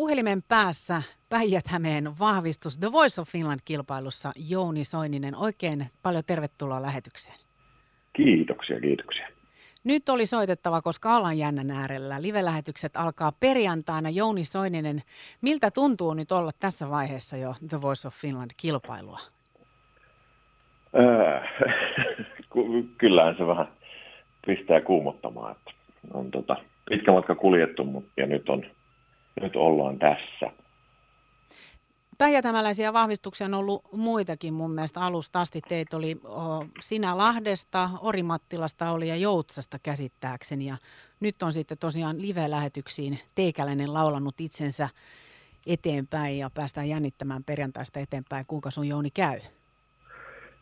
Puhelimen päässä Päijät-Hämeen vahvistus The Voice of Finland-kilpailussa Jouni Soininen. Oikein paljon tervetuloa lähetykseen. Kiitoksia, kiitoksia. Nyt oli soitettava, koska ollaan jännän äärellä. Live-lähetykset alkaa perjantaina. Jouni Soininen, miltä tuntuu nyt olla tässä vaiheessa jo The Voice of Finland-kilpailua? Äh, kyllähän se vähän pistää kuumottamaan. Että on tota, pitkä matka kuljettu, mutta ja nyt, on, nyt ollaan tässä. Päijätämäläisiä vahvistuksia on ollut muitakin mun mielestä alusta asti. Teitä oli o, Sinä Lahdesta, Orimattilasta oli ja Joutsasta käsittääkseni. Ja nyt on sitten tosiaan live-lähetyksiin teikäläinen laulanut itsensä eteenpäin ja päästään jännittämään perjantaista eteenpäin. Kuinka sun Jouni käy?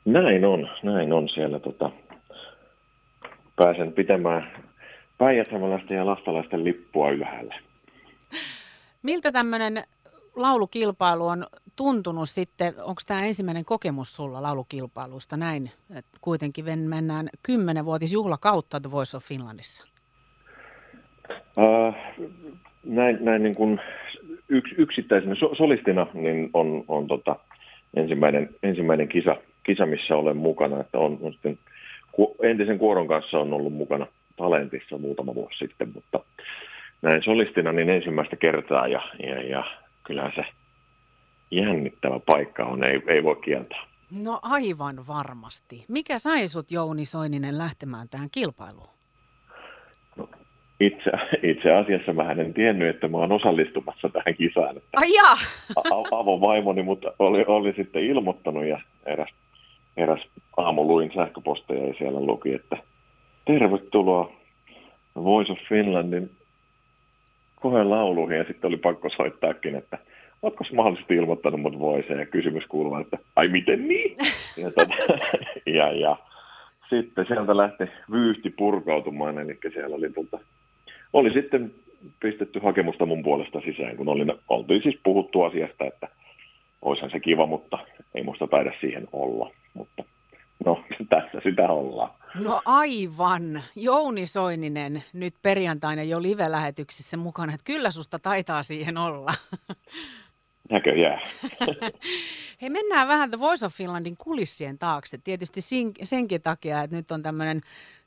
Näin on, näin on siellä. Tota, pääsen pitämään päijätämäläisten ja lastalaisten lippua ylhäällä. Miltä tämmöinen laulukilpailu on tuntunut sitten, onko tämä ensimmäinen kokemus sulla laulukilpailusta näin, että kuitenkin mennään kymmenenvuotisjuhlakautta The Voice of Finlandissa? Uh, näin näin niin kuin yks, yksittäisenä so, solistina niin on, on tota, ensimmäinen, ensimmäinen kisa, kisa, missä olen mukana. Että on, on sitten, entisen kuoron kanssa on ollut mukana talentissa muutama vuosi sitten, mutta näin solistina niin ensimmäistä kertaa ja, ja, ja kyllähän se jännittävä paikka on, ei, ei voi kieltää. No aivan varmasti. Mikä sai sut Jouni Soininen lähtemään tähän kilpailuun? No, itse, itse asiassa mä en tiennyt, että mä oon osallistumassa tähän kisaan. Että Ai jaa. avovaimoni mutta oli, oli sitten ilmoittanut ja eräs, eräs aamu luin sähköposteja ja siellä luki, että tervetuloa Voice of Finlandin kohen lauluihin ja sitten oli pakko soittaakin, että oletko mahdollisesti ilmoittanut mut voiseen ja kysymys kuuluu, että ai miten niin? Ja, tota, ja, ja sitten sieltä lähti vyyhti purkautumaan, eli siellä oli, tota, oli sitten pistetty hakemusta mun puolesta sisään, kun oli, oltiin siis puhuttu asiasta, että olisihan se kiva, mutta ei musta taida siihen olla. Mutta no, tässä sitä ollaan. No aivan. Jouni Soininen nyt perjantaina jo live-lähetyksissä mukana, että kyllä susta taitaa siihen olla. Näköjään. Hei, mennään vähän The Voice of Finlandin kulissien taakse. Tietysti senkin takia, että nyt on tämmöinen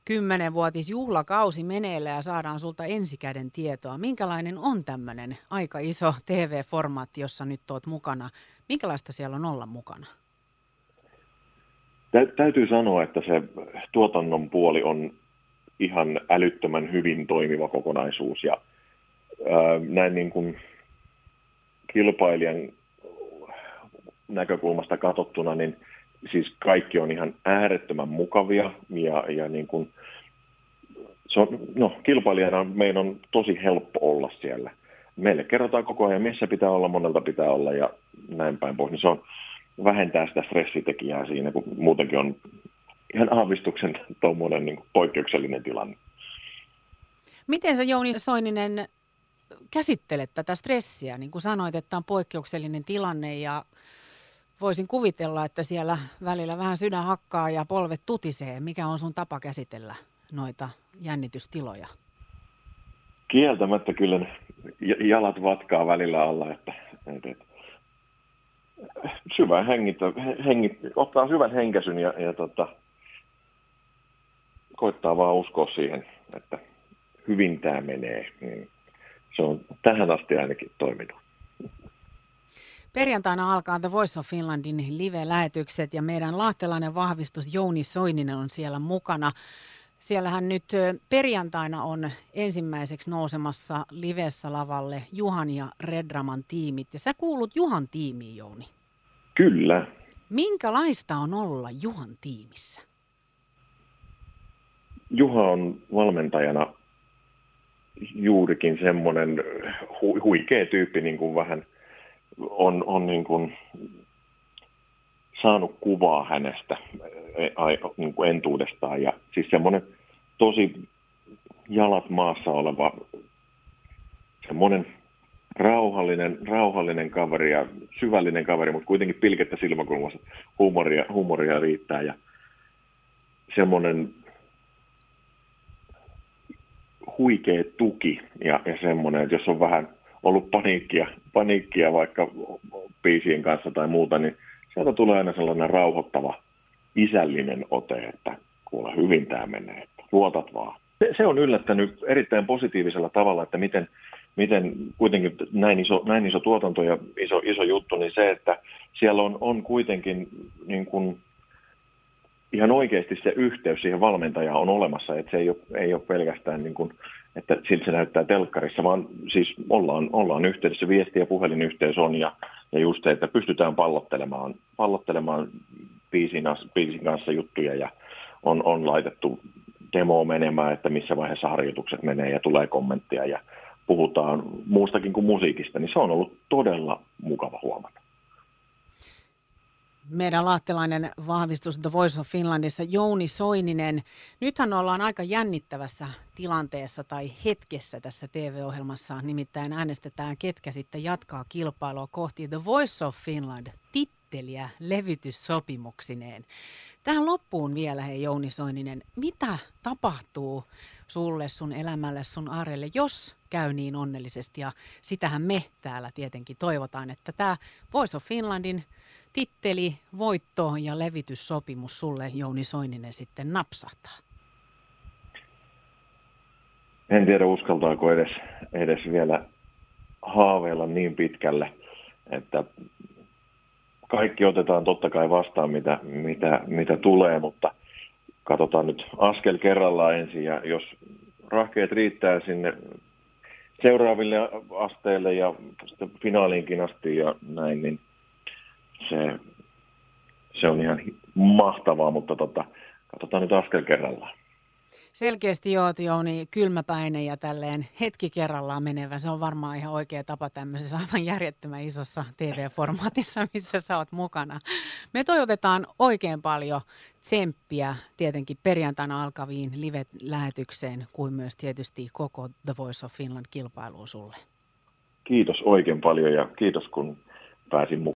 kymmenenvuotis juhlakausi meneillä ja saadaan sulta ensikäden tietoa. Minkälainen on tämmöinen aika iso TV-formaatti, jossa nyt oot mukana? Minkälaista siellä on olla mukana? Täytyy sanoa, että se tuotannon puoli on ihan älyttömän hyvin toimiva kokonaisuus ja näin niin kuin kilpailijan näkökulmasta katsottuna, niin siis kaikki on ihan äärettömän mukavia ja, ja niin kuin, se on, no, kilpailijana meidän on tosi helppo olla siellä. Meille kerrotaan koko ajan, missä pitää olla, monelta pitää olla ja näin päin pois. Niin se on, vähentää sitä stressitekijää siinä, kun muutenkin on ihan aavistuksen tuommoinen niin poikkeuksellinen tilanne. Miten sä Jouni Soininen käsittelet tätä stressiä? Niin kuin sanoit, että on poikkeuksellinen tilanne ja voisin kuvitella, että siellä välillä vähän sydän hakkaa ja polvet tutisee. Mikä on sun tapa käsitellä noita jännitystiloja? Kieltämättä kyllä jalat vatkaa välillä alla, että, että syvän hengitä, hengit, ottaa syvän henkäsyn ja, ja tota, koittaa vaan uskoa siihen, että hyvin tämä menee. Niin se on tähän asti ainakin toiminut. Perjantaina alkaa The Voice of Finlandin live-lähetykset ja meidän lahtelainen vahvistus Jouni Soininen on siellä mukana. Siellähän nyt perjantaina on ensimmäiseksi nousemassa livessä lavalle Juhan ja Redraman tiimit. Ja sä kuulut Juhan tiimiin, Jouni. Kyllä. Minkälaista on olla Juhan tiimissä? Juha on valmentajana juurikin semmoinen hu- huikea tyyppi, niin kuin vähän on, on niin kuin saanut kuvaa hänestä niin kuin entuudestaan. Ja siis semmoinen tosi jalat maassa oleva semmoinen rauhallinen, rauhallinen kaveri ja syvällinen kaveri, mutta kuitenkin pilkettä silmäkulmassa huumoria, huumoria riittää ja semmoinen huikea tuki ja, ja semmoinen, että jos on vähän ollut paniikkia, paniikkia vaikka biisien kanssa tai muuta, niin sieltä tulee aina sellainen rauhoittava isällinen ote, että kuule hyvin tämä menee, että luotat vaan. Se, se on yllättänyt erittäin positiivisella tavalla, että miten, miten kuitenkin näin iso, näin iso tuotanto ja iso, iso juttu, niin se, että siellä on, on kuitenkin niin kuin, ihan oikeasti se yhteys siihen valmentajaan on olemassa, että se ei ole, ei ole pelkästään niin kuin, että siltä se näyttää telkkarissa, vaan siis ollaan, ollaan yhteydessä, viesti- ja puhelinyhteys on ja, ja just se, että pystytään pallottelemaan, pallottelemaan biisin, biisin kanssa juttuja ja on, on laitettu demo menemään, että missä vaiheessa harjoitukset menee ja tulee kommenttia ja puhutaan muustakin kuin musiikista, niin se on ollut todella mukava huomata meidän lahtelainen vahvistus The Voice of Finlandissa, Jouni Soininen. Nythän ollaan aika jännittävässä tilanteessa tai hetkessä tässä TV-ohjelmassa, nimittäin äänestetään, ketkä sitten jatkaa kilpailua kohti The Voice of Finland titteliä levytyssopimuksineen. Tähän loppuun vielä, hei Jouni Soininen, mitä tapahtuu sulle, sun elämälle, sun arjelle, jos käy niin onnellisesti ja sitähän me täällä tietenkin toivotaan, että tämä Voice of Finlandin titteli, voitto ja levityssopimus sulle, Jouni Soininen, sitten napsahtaa? En tiedä, uskaltaako edes, edes vielä haaveilla niin pitkälle, että kaikki otetaan totta kai vastaan, mitä, mitä, mitä tulee, mutta katsotaan nyt askel kerrallaan ensin, ja jos rahkeet riittää sinne seuraaville asteille ja finaaliinkin asti ja näin, niin se, se on ihan mahtavaa, mutta tota, katsotaan nyt askel kerrallaan. Selkeästi joo, Jouni, kylmäpäinen ja tälleen hetki kerrallaan menevä. Se on varmaan ihan oikea tapa tämmöisessä aivan järjettömän isossa TV-formaatissa, missä sä oot mukana. Me toivotetaan oikein paljon tsemppiä tietenkin perjantaina alkaviin live-lähetykseen, kuin myös tietysti koko The Voice of Finland kilpailuun sulle. Kiitos oikein paljon ja kiitos kun pääsin mukaan.